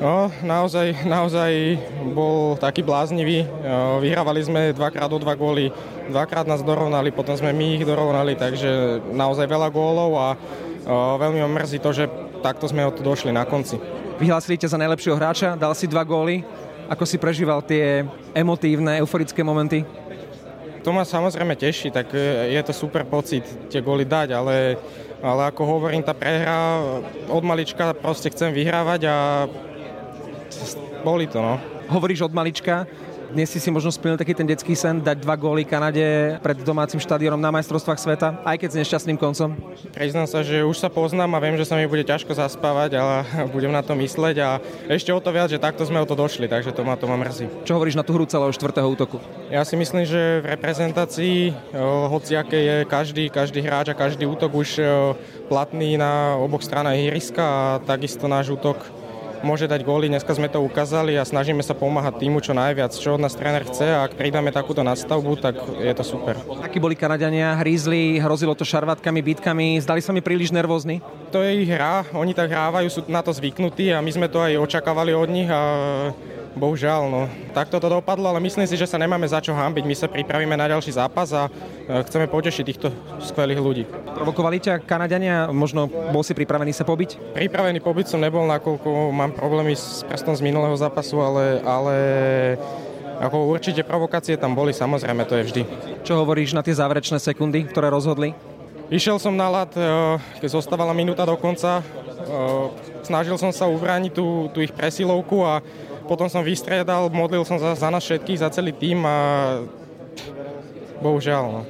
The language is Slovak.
No, naozaj, naozaj bol taký bláznivý. Vyhrávali sme dvakrát o dva góly, dvakrát nás dorovnali, potom sme my ich dorovnali, takže naozaj veľa gólov a veľmi ma mrzí to, že takto sme od došli na konci. Vyhlásili ťa za najlepšieho hráča, dal si dva góly. Ako si prežíval tie emotívne, euforické momenty? To ma samozrejme teší, tak e, je to super pocit tie góly dať, ale, ale ako hovorím, tá prehra od malička proste chcem vyhrávať a boli to, no. Hovoríš od malička, dnes si si možno splnil taký ten detský sen dať dva góly Kanade pred domácim štadiónom na majstrovstvách sveta, aj keď s nešťastným koncom? Priznám sa, že už sa poznám a viem, že sa mi bude ťažko zaspávať, ale budem na to mysleť a ešte o to viac, že takto sme o to došli, takže to ma to ma mrzí. Čo hovoríš na tú hru celého štvrtého útoku? Ja si myslím, že v reprezentácii, aké je každý, každý hráč a každý útok už platný na oboch stranách ihriska a takisto náš útok môže dať góly. Dneska sme to ukázali a snažíme sa pomáhať týmu čo najviac, čo od nás tréner chce a ak pridáme takúto nadstavbu, tak je to super. Akí boli Kanadiania? Hrízli, hrozilo to šarvátkami, bitkami, zdali sa mi príliš nervózni? To je ich hra, oni tak hrávajú, sú na to zvyknutí a my sme to aj očakávali od nich a bohužiaľ, no. Takto to dopadlo, ale myslím si, že sa nemáme za čo hambiť. My sa pripravíme na ďalší zápas a e, chceme potešiť týchto skvelých ľudí. Provokovali ťa Kanadiania? Možno bol si pripravený sa pobiť? Pripravený pobyt som nebol, nakoľko mám problémy s prstom z minulého zápasu, ale, ale ako určite provokácie tam boli, samozrejme, to je vždy. Čo hovoríš na tie záverečné sekundy, ktoré rozhodli? Išiel som na lat, e, keď zostávala minúta do konca. E, snažil som sa ubrániť tú, tú ich presilovku a potom som vystriedal, modlil som za, za nás všetkých, za celý tým a bohužiaľ. No.